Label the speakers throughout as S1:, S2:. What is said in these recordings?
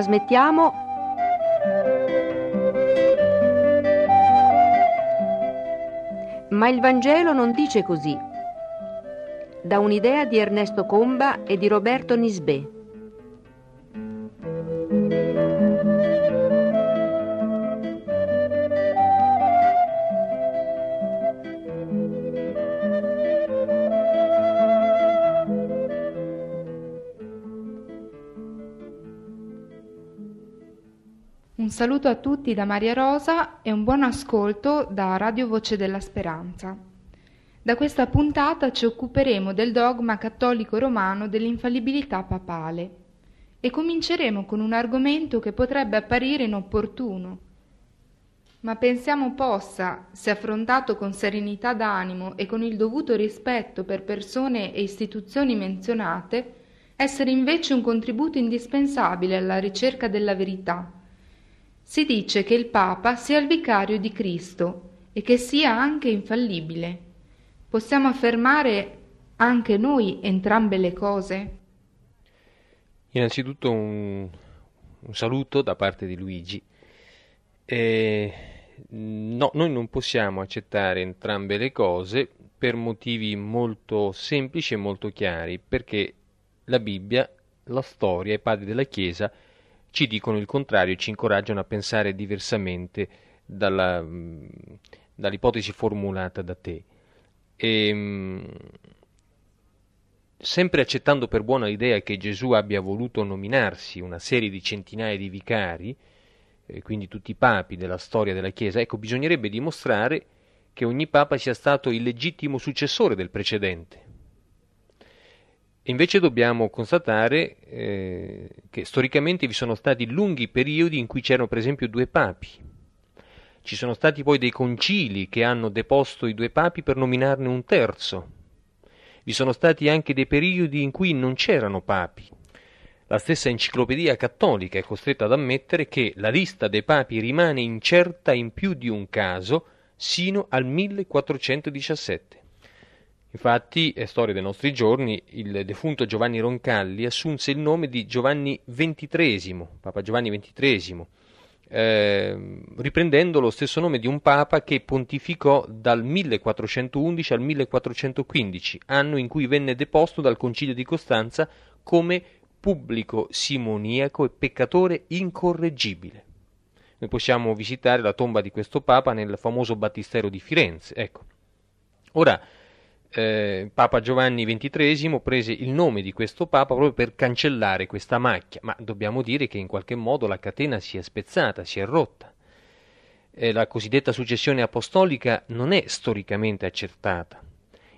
S1: trasmettiamo Ma il Vangelo non dice così. Da un'idea di Ernesto Comba e di Roberto Nisbè.
S2: Un saluto a tutti da Maria Rosa e un buon ascolto da Radio Voce della Speranza. Da questa puntata ci occuperemo del dogma cattolico romano dell'infallibilità papale e cominceremo con un argomento che potrebbe apparire inopportuno, ma pensiamo possa, se affrontato con serenità d'animo e con il dovuto rispetto per persone e istituzioni menzionate, essere invece un contributo indispensabile alla ricerca della verità si dice che il Papa sia il vicario di Cristo e che sia anche infallibile. Possiamo affermare anche noi entrambe le cose?
S3: Innanzitutto un, un saluto da parte di Luigi. Eh, no, noi non possiamo accettare entrambe le cose per motivi molto semplici e molto chiari, perché la Bibbia, la storia, i padri della Chiesa ci dicono il contrario e ci incoraggiano a pensare diversamente dalla, dall'ipotesi formulata da te. E, ehm, sempre accettando per buona l'idea che Gesù abbia voluto nominarsi una serie di centinaia di vicari, eh, quindi tutti i papi della storia della Chiesa, ecco, bisognerebbe dimostrare che ogni papa sia stato il legittimo successore del precedente. Invece dobbiamo constatare eh, che storicamente vi sono stati lunghi periodi in cui c'erano per esempio due papi. Ci sono stati poi dei concili che hanno deposto i due papi per nominarne un terzo. Vi sono stati anche dei periodi in cui non c'erano papi. La stessa enciclopedia cattolica è costretta ad ammettere che la lista dei papi rimane incerta in più di un caso sino al 1417. Infatti, è storia dei nostri giorni, il defunto Giovanni Roncalli assunse il nome di Giovanni XXIII, Papa Giovanni XXIII, eh, riprendendo lo stesso nome di un papa che pontificò dal 1411 al 1415, anno in cui venne deposto dal Concilio di Costanza come pubblico simoniaco e peccatore incorreggibile. Noi possiamo visitare la tomba di questo papa nel famoso battistero di Firenze. Ecco. Ora, eh, Papa Giovanni XXIII prese il nome di questo Papa proprio per cancellare questa macchia, ma dobbiamo dire che in qualche modo la catena si è spezzata, si è rotta. Eh, la cosiddetta successione apostolica non è storicamente accertata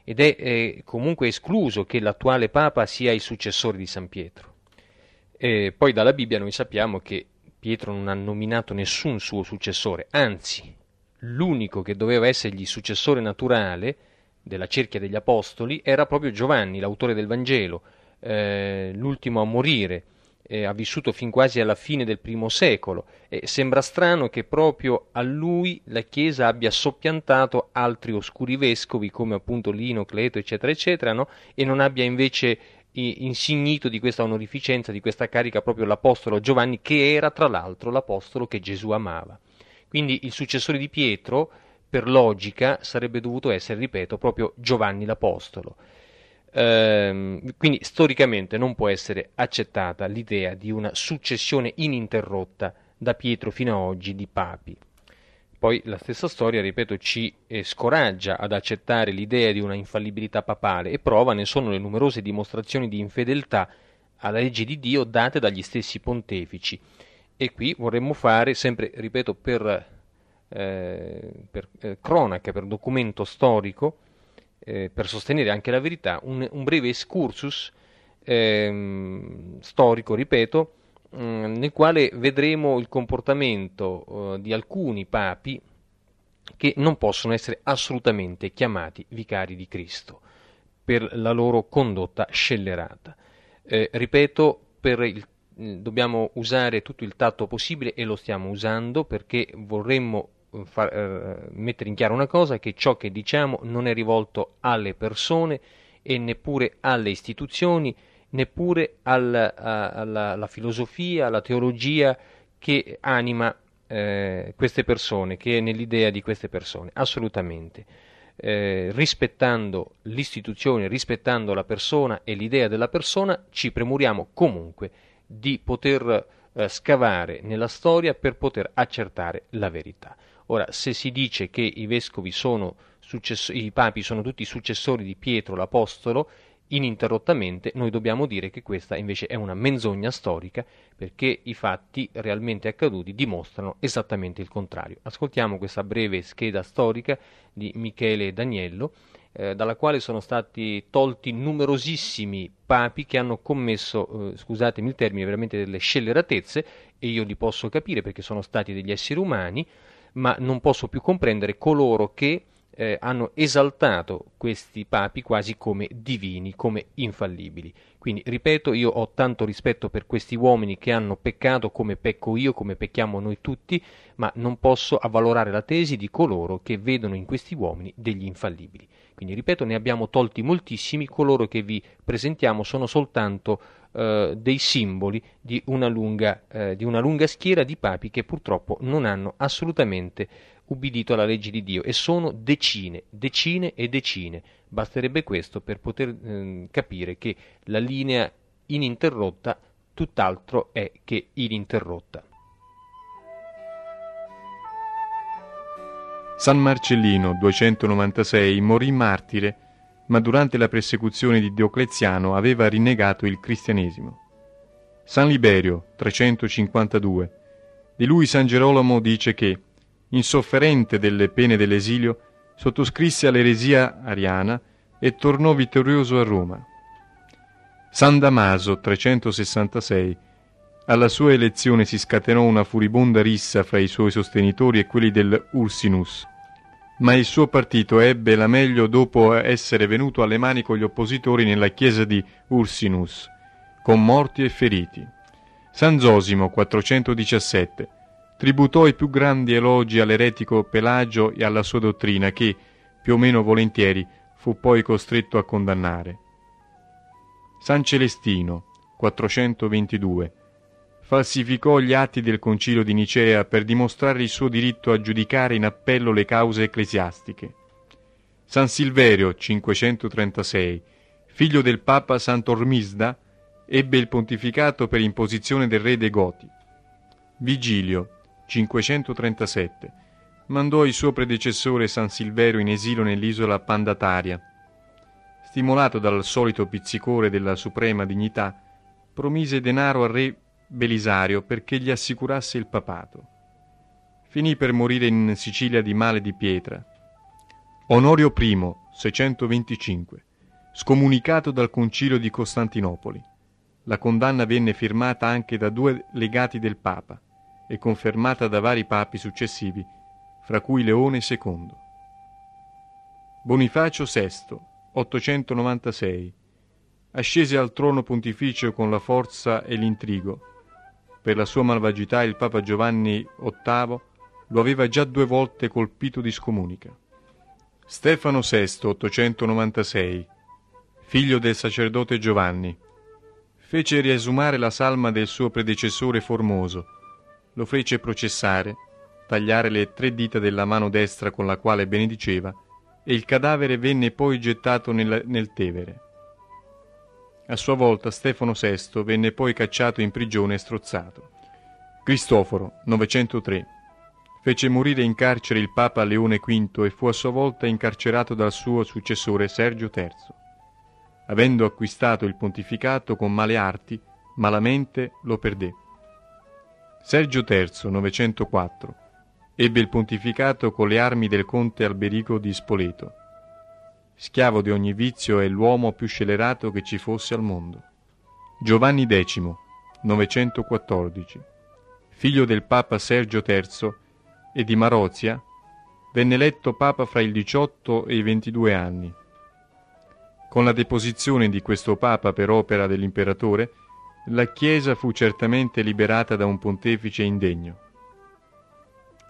S3: ed è eh, comunque escluso che l'attuale Papa sia il successore di San Pietro. poi dalla Bibbia noi sappiamo che Pietro non ha nominato nessun suo successore, anzi l'unico che doveva essergli successore naturale della cerchia degli apostoli era proprio Giovanni, l'autore del Vangelo, eh, l'ultimo a morire, eh, ha vissuto fin quasi alla fine del primo secolo e sembra strano che proprio a lui la Chiesa abbia soppiantato altri oscuri vescovi come appunto Lino, Cleto, eccetera, eccetera, no? e non abbia invece insignito di questa onorificenza, di questa carica proprio l'Apostolo Giovanni, che era tra l'altro l'Apostolo che Gesù amava. Quindi il successore di Pietro per logica sarebbe dovuto essere, ripeto, proprio Giovanni l'Apostolo. Ehm, quindi storicamente non può essere accettata l'idea di una successione ininterrotta da Pietro fino ad oggi di papi. Poi la stessa storia, ripeto, ci eh, scoraggia ad accettare l'idea di una infallibilità papale e prova ne sono le numerose dimostrazioni di infedeltà alla legge di Dio date dagli stessi pontefici. E qui vorremmo fare, sempre, ripeto, per eh, per eh, cronaca, per documento storico, eh, per sostenere anche la verità, un, un breve excursus ehm, storico, ripeto, mh, mm, nel quale vedremo il comportamento uh, di alcuni papi che non possono essere assolutamente chiamati vicari di Cristo per la loro condotta scellerata. Eh, ripeto, il, dobbiamo usare tutto il tatto possibile e lo stiamo usando perché vorremmo far, eh, mettere in chiaro una cosa, che ciò che diciamo non è rivolto alle persone e neppure alle istituzioni neppure al, a, alla, alla, filosofia, alla teologia che anima eh, queste persone, che è nell'idea di queste persone, assolutamente. Eh, rispettando l'istituzione, rispettando la persona e l'idea della persona, ci premuriamo comunque di poter eh, scavare nella storia per poter accertare la verità. Ora, se si dice che i vescovi sono success- i papi sono tutti successori di Pietro l'Apostolo, ininterrottamente, noi dobbiamo dire che questa invece è una menzogna storica perché i fatti realmente accaduti dimostrano esattamente il contrario. Ascoltiamo questa breve scheda storica di Michele Daniello, eh, dalla quale sono stati tolti numerosissimi papi che hanno commesso, eh, scusatemi il termine, veramente delle scelleratezze e io li posso capire perché sono stati degli esseri umani, ma non posso più comprendere coloro che eh, hanno esaltato questi papi quasi come divini, come infallibili. Quindi, ripeto, io ho tanto rispetto per questi uomini che hanno peccato come pecco io, come pecchiamo noi tutti, ma non posso avvalorare la tesi di coloro che vedono in questi uomini degli infallibili. Quindi, ripeto, ne abbiamo tolti moltissimi, coloro che vi presentiamo sono soltanto eh, dei simboli di una, lunga, eh, di una lunga schiera di papi che purtroppo non hanno assolutamente ubbidito alla legge di Dio e sono decine, decine e decine. Basterebbe questo per poter eh, capire che la linea ininterrotta tutt'altro è che ininterrotta.
S4: San Marcellino, 296, morì martire, ma durante la persecuzione di Diocleziano aveva rinnegato il cristianesimo. San Liberio, 352, di lui San Gerolamo dice che insofferente delle pene dell'esilio, sottoscrisse all'eresia ariana e tornò vittorioso a Roma. San Damaso, 366, alla sua elezione si scatenò una furibonda rissa fra i suoi sostenitori e quelli del Ursinus, ma il suo partito ebbe la meglio dopo essere venuto alle mani con gli oppositori nella chiesa di Ursinus, con morti e feriti. San Zosimo, 417, tributò i più grandi elogi all'eretico Pelagio e alla sua dottrina che, più o meno volentieri, fu poi costretto a condannare. San Celestino, 422, falsificò gli atti del concilio di Nicea per dimostrare il suo diritto a giudicare in appello le cause ecclesiastiche. San Silverio, 536, figlio del Papa Sant'Ormisda, ebbe il pontificato per imposizione del re dei Goti. Vigilio, 537, mandò il suo predecessore San Silverio in esilio nell'isola Pandataria. Stimolato dal solito pizzicore della suprema dignità, promise denaro al re Belisario perché gli assicurasse il papato. Finì per morire in Sicilia di male di pietra. Onorio I, 625, scomunicato dal concilio di Costantinopoli. La condanna venne firmata anche da due legati del Papa e confermata da vari papi successivi, fra cui Leone II. Bonifacio VI, 896, ascese al trono pontificio con la forza e l'intrigo. Per la sua malvagità il Papa Giovanni VIII lo aveva già due volte colpito di scomunica. Stefano VI, 896, figlio del sacerdote Giovanni, fece riesumare la salma del suo predecessore Formoso, lo fece processare, tagliare le tre dita della mano destra con la quale benediceva, e il cadavere venne poi gettato nel, nel Tevere. A sua volta Stefano VI venne poi cacciato in prigione e strozzato. Cristoforo, 903, fece morire in carcere il Papa Leone V e fu a sua volta incarcerato dal suo successore Sergio III. Avendo acquistato il pontificato con male arti, malamente lo perdé. Sergio III, 904, ebbe il pontificato con le armi del conte Alberico di Spoleto. Schiavo di ogni vizio è l'uomo più scellerato che ci fosse al mondo. Giovanni X, 914, figlio del Papa Sergio III e di Marozia, venne eletto Papa fra il 18 e i 22 anni. Con la deposizione di questo Papa per opera dell'imperatore, la Chiesa fu certamente liberata da un pontefice indegno.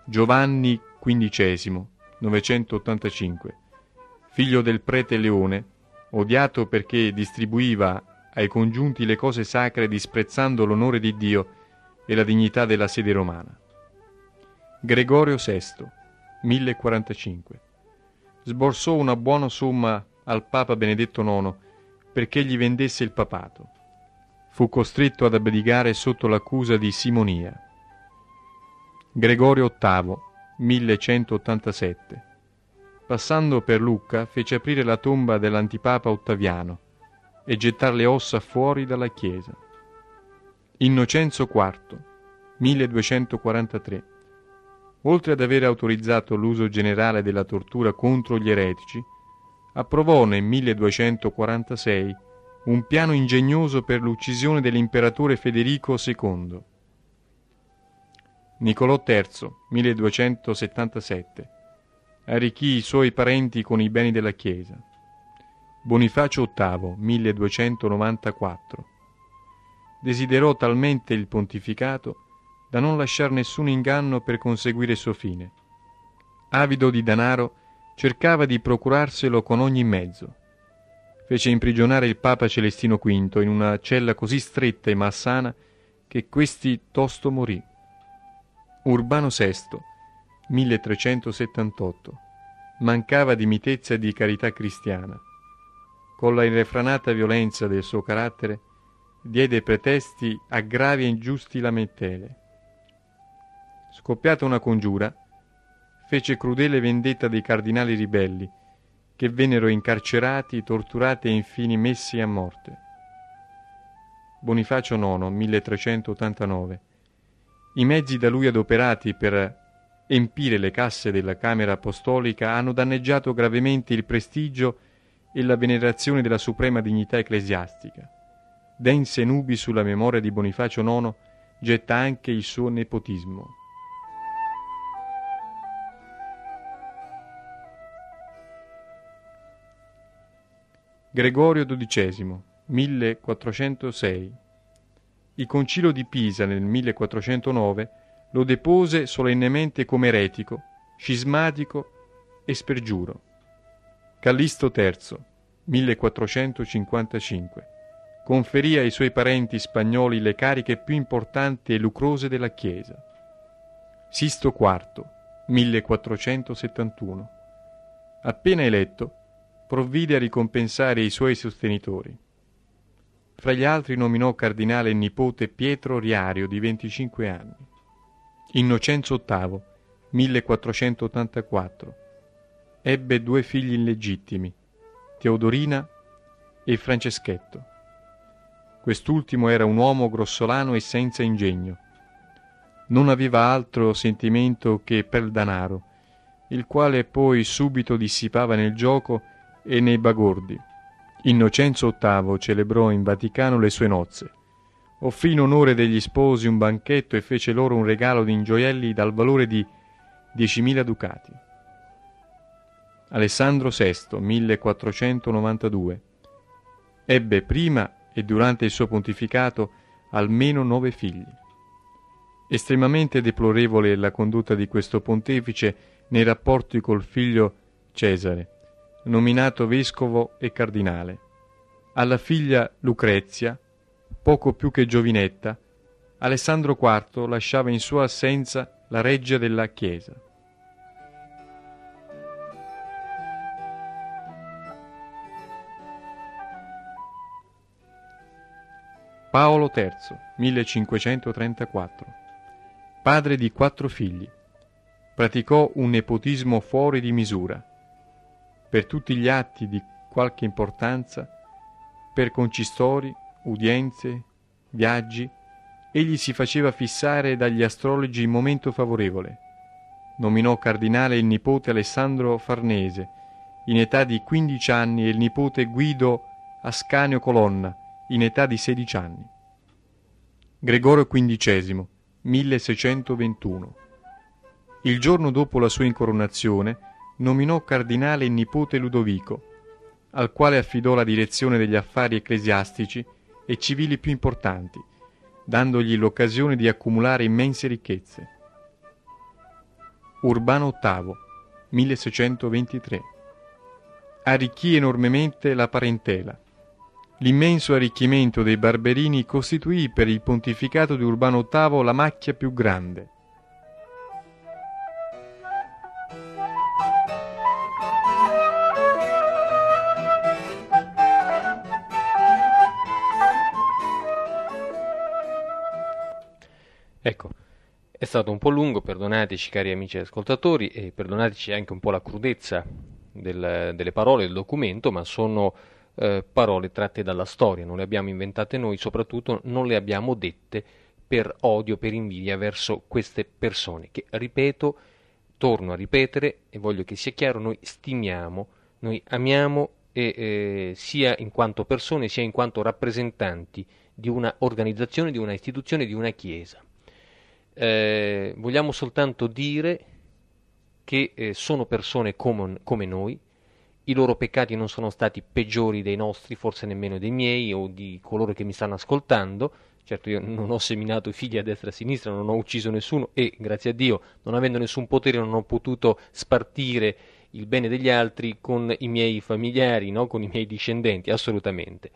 S4: Giovanni XV, 985, figlio del prete Leone, odiato perché distribuiva ai congiunti le cose sacre disprezzando l'onore di Dio e la dignità della sede romana. Gregorio VI, 1045. Sborsò una buona somma al Papa Benedetto IX perché gli vendesse il papato. Fu costretto ad abdicare sotto l'accusa di simonia. Gregorio VIII, 1187. Passando per Lucca, fece aprire la tomba dell'antipapa Ottaviano e gettare le ossa fuori dalla chiesa. Innocenzo IV, 1243. Oltre ad aver autorizzato l'uso generale della tortura contro gli eretici, approvò nel 1246 un piano ingegnoso per l'uccisione dell'imperatore Federico II. Nicolò III, 1277, arricchì i suoi parenti con i beni della Chiesa. Bonifacio VIII, 1294, desiderò talmente il pontificato da non lasciare nessun inganno per conseguire il suo fine. Avido di denaro, cercava di procurarselo con ogni mezzo. Fece imprigionare il Papa Celestino V in una cella così stretta e malsana che questi tosto morì. Urbano VI, 1378, mancava di mitezza e di carità cristiana. Con la irrefranata violenza del suo carattere, diede pretesti a gravi e ingiusti lamentele. Scoppiata una congiura, fece crudele vendetta dei cardinali ribelli, che vennero incarcerati, torturati e infine messi a morte. Bonifacio IX, 1389. I mezzi da lui adoperati per empire le casse della Camera Apostolica hanno danneggiato gravemente il prestigio e la venerazione della suprema dignità ecclesiastica. Dense nubi sulla memoria di Bonifacio IX getta anche il suo nepotismo. Gregorio XII, 1406. Il concilio di Pisa nel 1409 lo depose solennemente come eretico, scismatico e spergiuro. Callisto III, 1455. Conferì ai suoi parenti spagnoli le cariche più importanti e lucrose della Chiesa. Sisto IV, 1471. Appena eletto, provvide a ricompensare i suoi sostenitori. Fra gli altri nominò cardinale il nipote Pietro Riario di 25 anni. Innocenzo VIII, 1484. Ebbe due figli illegittimi, Teodorina e Franceschetto. Quest'ultimo era un uomo grossolano e senza ingegno. Non aveva altro sentimento che per il danaro, il quale poi subito dissipava nel gioco e nei bagordi. Innocenzo VIII celebrò in Vaticano le sue nozze. Offrì in onore degli sposi un banchetto e fece loro un regalo di gioielli dal valore di 10.000 ducati. Alessandro VI, 1492. Ebbe prima e durante il suo pontificato almeno nove figli. Estremamente deplorevole la condotta di questo pontefice nei rapporti col figlio Cesare, nominato vescovo e cardinale. Alla figlia Lucrezia, poco più che giovinetta, Alessandro IV lasciava in sua assenza la reggia della Chiesa. Paolo III, 1534. Padre di quattro figli. Praticò un nepotismo fuori di misura per tutti gli atti di qualche importanza, per concistori, udienze, viaggi, egli si faceva fissare dagli astrologi il momento favorevole. Nominò cardinale il nipote Alessandro Farnese, in età di 15 anni, e il nipote Guido Ascanio Colonna, in età di 16 anni. Gregorio XV, 1621. Il giorno dopo la sua incoronazione, nominò cardinale il nipote Ludovico, al quale affidò la direzione degli affari ecclesiastici e civili più importanti, dandogli l'occasione di accumulare immense ricchezze. Urbano VIII, 1623. Arricchì enormemente la parentela. l'immenso arricchimento dei Barberini costituì per il pontificato di Urbano VIII la macchia più grande.
S3: Ecco, è stato un po' lungo, perdonateci cari amici ascoltatori e perdonateci anche un po' la crudezza del, delle parole del documento, ma sono eh, parole tratte dalla storia, non le abbiamo inventate noi, soprattutto non le abbiamo dette per odio, per invidia verso queste persone che, ripeto, torno a ripetere e voglio che sia chiaro, noi stimiamo, noi amiamo e, eh, sia in quanto persone sia in quanto rappresentanti di una organizzazione, di una istituzione, di una chiesa eh, vogliamo soltanto dire che eh, sono persone come, come noi, i loro peccati non sono stati peggiori dei nostri, forse nemmeno dei miei o di coloro che mi stanno ascoltando. Certo, io non ho seminato figli a destra e a sinistra, non ho ucciso nessuno e, grazie a Dio, non avendo nessun potere, non ho potuto spartire il bene degli altri con i miei familiari, no? con i miei discendenti, assolutamente.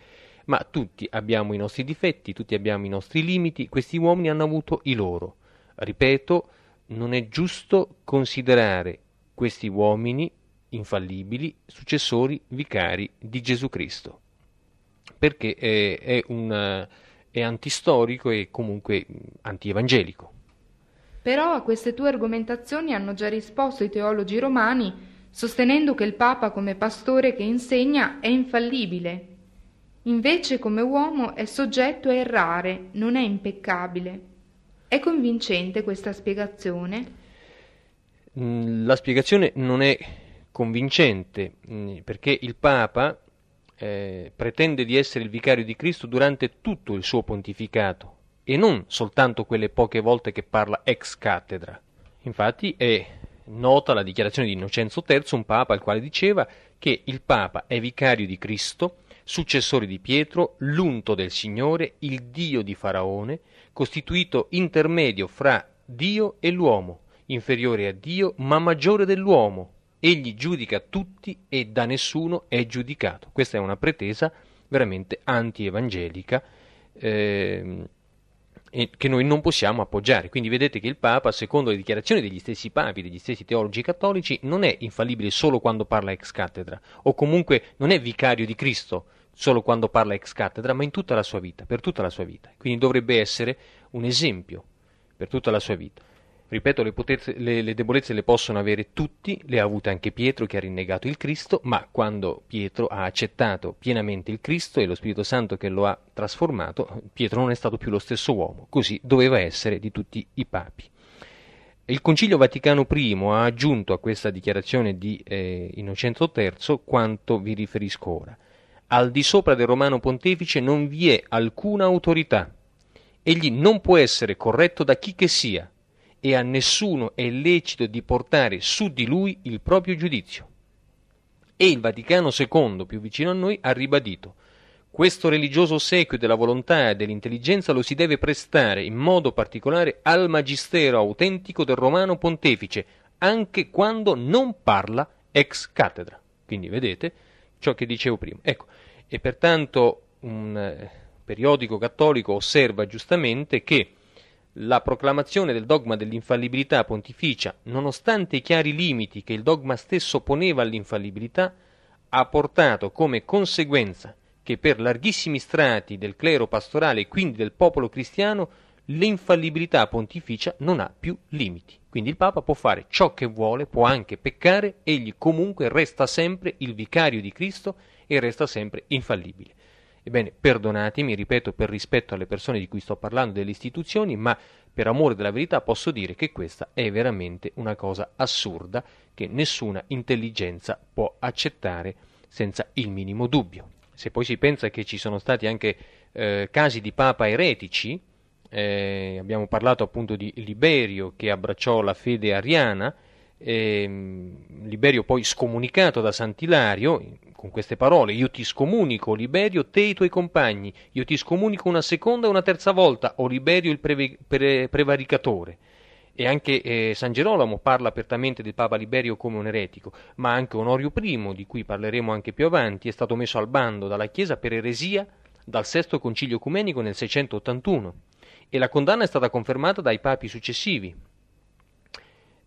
S3: Ma tutti abbiamo i nostri difetti, tutti abbiamo i nostri limiti, questi uomini hanno avuto i loro. Ripeto, non è giusto considerare questi uomini infallibili successori vicari di Gesù Cristo, perché è, è, un, è antistorico e comunque antievangelico.
S2: Però a queste tue argomentazioni hanno già risposto i teologi romani, sostenendo che il Papa come pastore che insegna è infallibile. Invece come uomo è soggetto a errare, non è impeccabile. È convincente questa spiegazione?
S3: Mm, la spiegazione non è convincente mm, perché il Papa eh, pretende di essere il vicario di Cristo durante tutto il suo pontificato e non soltanto quelle poche volte che parla ex cattedra. Infatti è nota la dichiarazione di Innocenzo III, un Papa il quale diceva che il Papa è vicario di Cristo, successore di Pietro, l'unto del Signore, il Dio di Faraone, costituito intermedio fra Dio e l'uomo, inferiore a Dio ma maggiore dell'uomo. Egli giudica tutti e da nessuno è giudicato. Questa è una pretesa veramente anti-evangelica eh, che noi non possiamo appoggiare. Quindi vedete che il Papa, secondo le dichiarazioni degli stessi papi, degli stessi teologi cattolici, non è infallibile solo quando parla ex cattedra, o comunque non è vicario di Cristo, solo quando parla ex cattedra, ma in tutta la sua vita, per tutta la sua vita. Quindi dovrebbe essere un esempio per tutta la sua vita. Ripeto, le, potezze, le, le, debolezze le possono avere tutti, le ha avute anche Pietro che ha rinnegato il Cristo, ma quando Pietro ha accettato pienamente il Cristo e lo Spirito Santo che lo ha trasformato, Pietro non è stato più lo stesso uomo, così doveva essere di tutti i papi. Il Concilio Vaticano I ha aggiunto a questa dichiarazione di eh, Innocenzo III quanto vi riferisco ora al di sopra del romano pontefice non vi è alcuna autorità. Egli non può essere corretto da chi che sia, e a nessuno è lecito di portare su di lui il proprio giudizio. E il Vaticano II, più vicino a noi, ha ribadito questo religioso ossequio della volontà e dell'intelligenza lo si deve prestare in modo particolare al magistero autentico del romano pontefice, anche quando non parla ex cattedra. Quindi vedete ciò che dicevo prima. Ecco, e pertanto un eh, periodico cattolico osserva giustamente che la proclamazione del dogma dell'infallibilità pontificia, nonostante i chiari limiti che il dogma stesso poneva all'infallibilità, ha portato come conseguenza che per larghissimi strati del clero pastorale e quindi del popolo cristiano l'infallibilità pontificia non ha più limiti. Quindi il Papa può fare ciò che vuole, può anche peccare, egli comunque resta sempre il vicario di Cristo e resta sempre infallibile. Ebbene, perdonatemi, ripeto, per rispetto alle persone di cui sto parlando, delle istituzioni, ma per amore della verità posso dire che questa è veramente una cosa assurda che nessuna intelligenza può accettare senza il minimo dubbio. Se poi si pensa che ci sono stati anche eh, casi di papa eretici, eh, abbiamo parlato appunto di Liberio che abbracciò la fede ariana, eh, Liberio poi scomunicato da Sant'Ilario con queste parole io ti scomunico Liberio te e i tuoi compagni. Io ti scomunico una seconda e una terza volta o Liberio il preve, pre, prevaricatore. E anche eh, San Gerolamo parla apertamente del Papa Liberio come un eretico, ma anche Onorio I, di cui parleremo anche più avanti, è stato messo al bando dalla Chiesa per eresia dal Sesto Concilio Ecumenico nel 681 e la condanna è stata confermata dai papi successivi.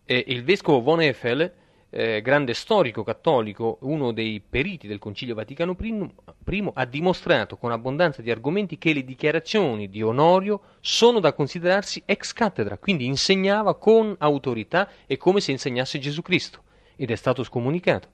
S3: E il vescovo von Eiffel eh, grande storico cattolico, uno dei periti del Concilio Vaticano I, I, ha dimostrato con abbondanza di argomenti che le dichiarazioni di Onorio sono da considerarsi ex cattedra, quindi insegnava con autorità e come se insegnasse Gesù Cristo, ed è stato scomunicato,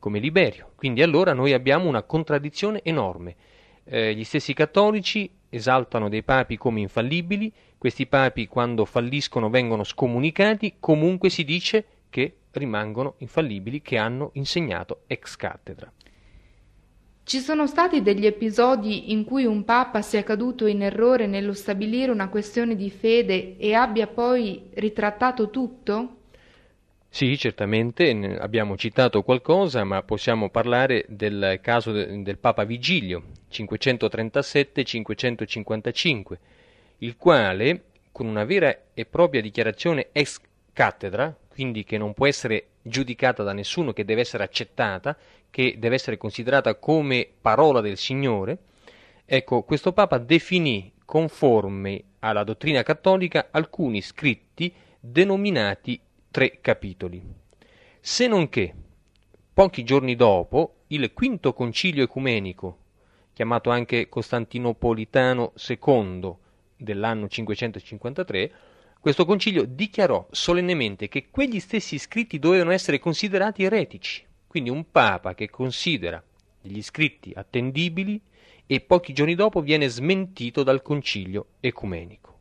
S3: come Liberio. Quindi allora noi abbiamo una contraddizione enorme. Eh, gli stessi cattolici esaltano dei papi come infallibili, questi papi quando falliscono vengono scomunicati, comunque si dice che rimangono infallibili che hanno insegnato ex cattedra.
S2: Ci sono stati degli episodi in cui un papa sia caduto in errore nello stabilire una questione di fede e abbia poi ritrattato tutto?
S3: Sì, certamente, abbiamo citato qualcosa, ma possiamo parlare del caso del Papa Vigilio, 537-555, il quale, con una vera e propria dichiarazione ex cattedra, quindi che non può essere giudicata da nessuno, che deve essere accettata, che deve essere considerata come parola del Signore, ecco, questo Papa definì conforme alla dottrina cattolica alcuni scritti denominati tre capitoli. Se non che, pochi giorni dopo, il quinto concilio ecumenico, chiamato anche Costantinopolitano II dell'anno 553, questo concilio dichiarò solennemente che quegli stessi scritti dovevano essere considerati eretici. Quindi un papa che considera gli scritti attendibili e pochi giorni dopo viene smentito dal concilio ecumenico.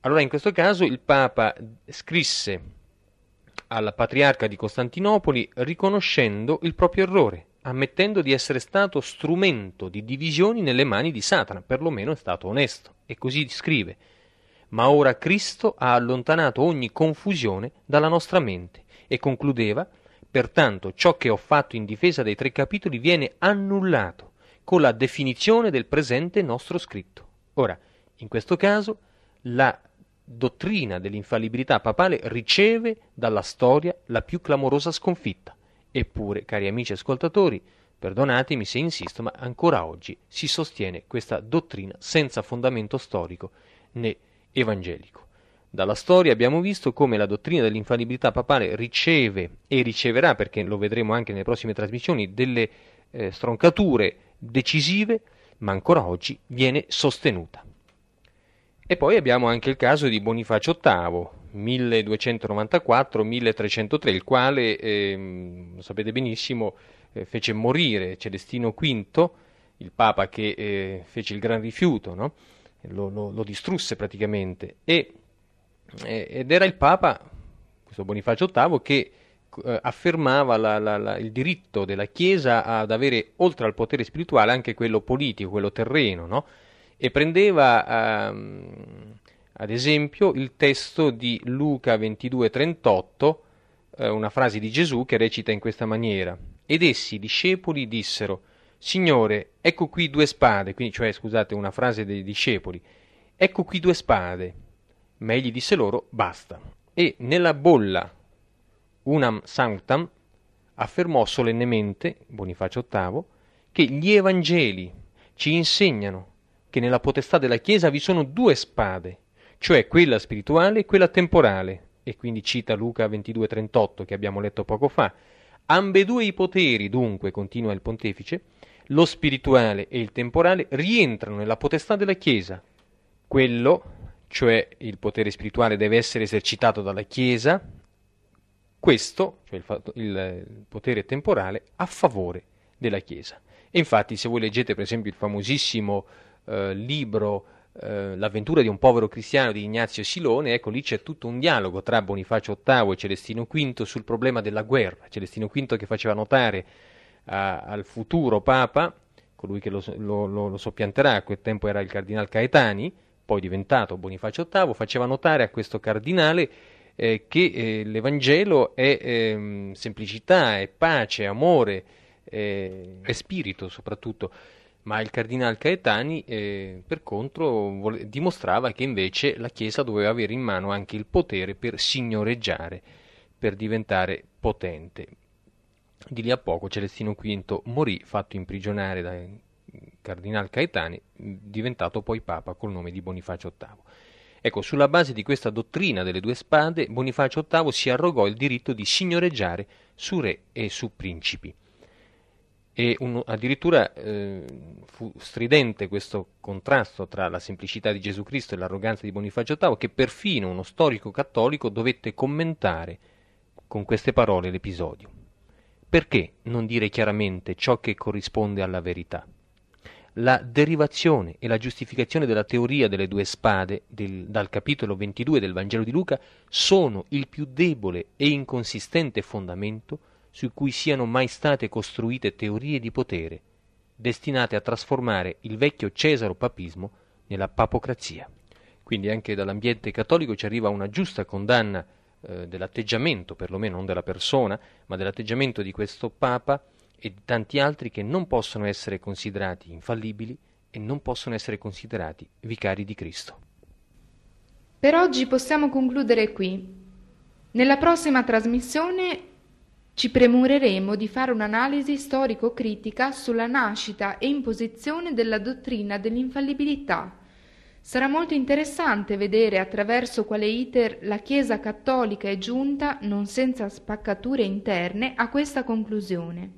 S3: Allora in questo caso il papa scrisse alla patriarca di Costantinopoli riconoscendo il proprio errore, ammettendo di essere stato strumento di divisioni nelle mani di Satana, perlomeno è stato onesto. E così scrive ma ora Cristo ha allontanato ogni confusione dalla nostra mente e concludeva, pertanto ciò che ho fatto in difesa dei tre capitoli viene annullato con la definizione del presente nostro scritto. Ora, in questo caso, la dottrina dell'infallibilità papale riceve dalla storia la più clamorosa sconfitta. Eppure, cari amici ascoltatori, perdonatemi se insisto, ma ancora oggi si sostiene questa dottrina senza fondamento storico né evangelico. Dalla storia abbiamo visto come la dottrina dell'infallibilità papale riceve e riceverà, perché lo vedremo anche nelle prossime trasmissioni, delle eh, stroncature decisive, ma ancora oggi viene sostenuta. E poi abbiamo anche il caso di Bonifacio VIII, 1294-1303, il quale, eh, lo sapete benissimo, eh, fece morire Celestino V, il Papa che eh, fece il gran rifiuto, no? lo, lo, lo distrusse praticamente e, ed era il Papa, questo Bonifacio VIII, che eh, affermava la, la, la, il diritto della Chiesa ad avere oltre al potere spirituale anche quello politico, quello terreno, no? e prendeva ehm, ad esempio il testo di Luca 22:38, eh, una frase di Gesù che recita in questa maniera: Ed essi, discepoli, dissero: Signore, ecco qui due spade, quindi, cioè scusate, una frase dei discepoli, ecco qui due spade. Ma egli disse loro, basta. E nella bolla unam sanctam affermò solennemente, Bonifacio VIII, che gli Evangeli ci insegnano che nella potestà della Chiesa vi sono due spade, cioè quella spirituale e quella temporale, e quindi cita Luca 22:38 che abbiamo letto poco fa. Ambedue i poteri, dunque, continua il pontefice, lo spirituale e il temporale rientrano nella potestà della Chiesa. Quello, cioè il potere spirituale, deve essere esercitato dalla Chiesa, questo, cioè il, il, il potere temporale, a favore della Chiesa. E infatti, se voi leggete per esempio il famosissimo eh, libro eh, L'avventura di un povero cristiano di Ignazio Silone, ecco lì c'è tutto un dialogo tra Bonifacio VIII e Celestino V sul problema della guerra. Celestino V che faceva notare a, al futuro Papa, colui che lo, lo, lo, lo soppianterà, a quel tempo era il cardinal Caetani, poi diventato Bonifacio VIII, faceva notare a questo cardinale eh, che eh, l'Evangelo è eh, semplicità, è pace, amore, è spirito soprattutto. Ma il cardinale Caetani, eh, per contro, vole- dimostrava che invece la Chiesa doveva avere in mano anche il potere per signoreggiare, per diventare potente. Di lì a poco Celestino V morì, fatto imprigionare dai cardinale Caetani, diventato poi papa col nome di Bonifacio VIII. Ecco, sulla base di questa dottrina delle due spade, Bonifacio VIII si arrogò il diritto di signoreggiare su re e su principi e un, addirittura eh, fu stridente questo contrasto tra la semplicità di Gesù Cristo e l'arroganza di Bonifacio VIII che perfino uno storico cattolico dovette commentare con queste parole l'episodio. Perché non dire chiaramente ciò che corrisponde alla verità? La derivazione e la giustificazione della teoria delle due spade del, dal capitolo 22 del Vangelo di Luca sono il più debole e inconsistente fondamento su cui siano mai state costruite teorie di potere, destinate a trasformare il vecchio cesaro-papismo nella papocrazia. Quindi anche dall'ambiente cattolico ci arriva una giusta condanna eh, dell'atteggiamento, perlomeno non della persona, ma dell'atteggiamento di questo Papa e di tanti altri che non possono essere considerati infallibili e non possono essere considerati vicari di Cristo.
S2: Per oggi possiamo concludere qui. Nella prossima trasmissione ci premureremo di fare un'analisi storico-critica sulla nascita e imposizione della dottrina dell'infallibilità. Sarà molto interessante vedere attraverso quale iter la Chiesa cattolica è giunta, non senza spaccature interne, a questa conclusione.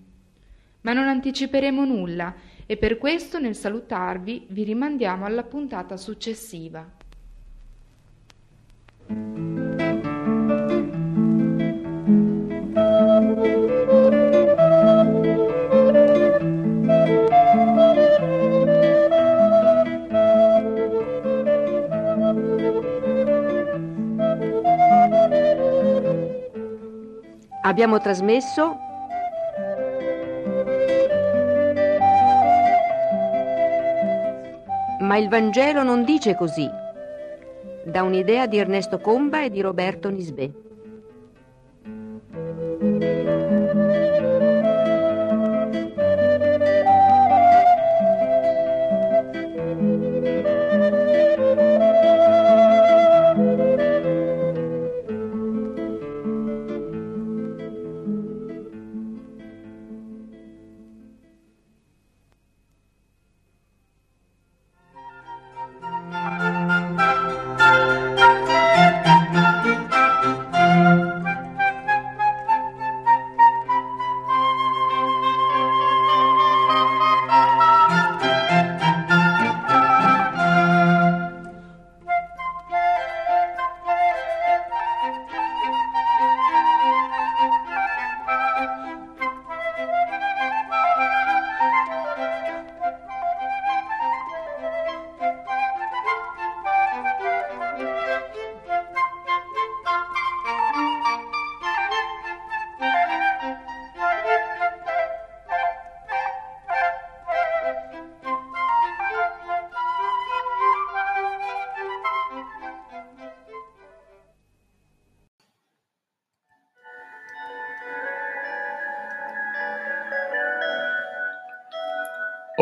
S2: Ma non anticiperemo nulla e per questo nel salutarvi vi rimandiamo alla puntata successiva.
S1: Abbiamo trasmesso Ma il Vangelo non dice così, da un'idea di Ernesto Comba e di Roberto Nisbet.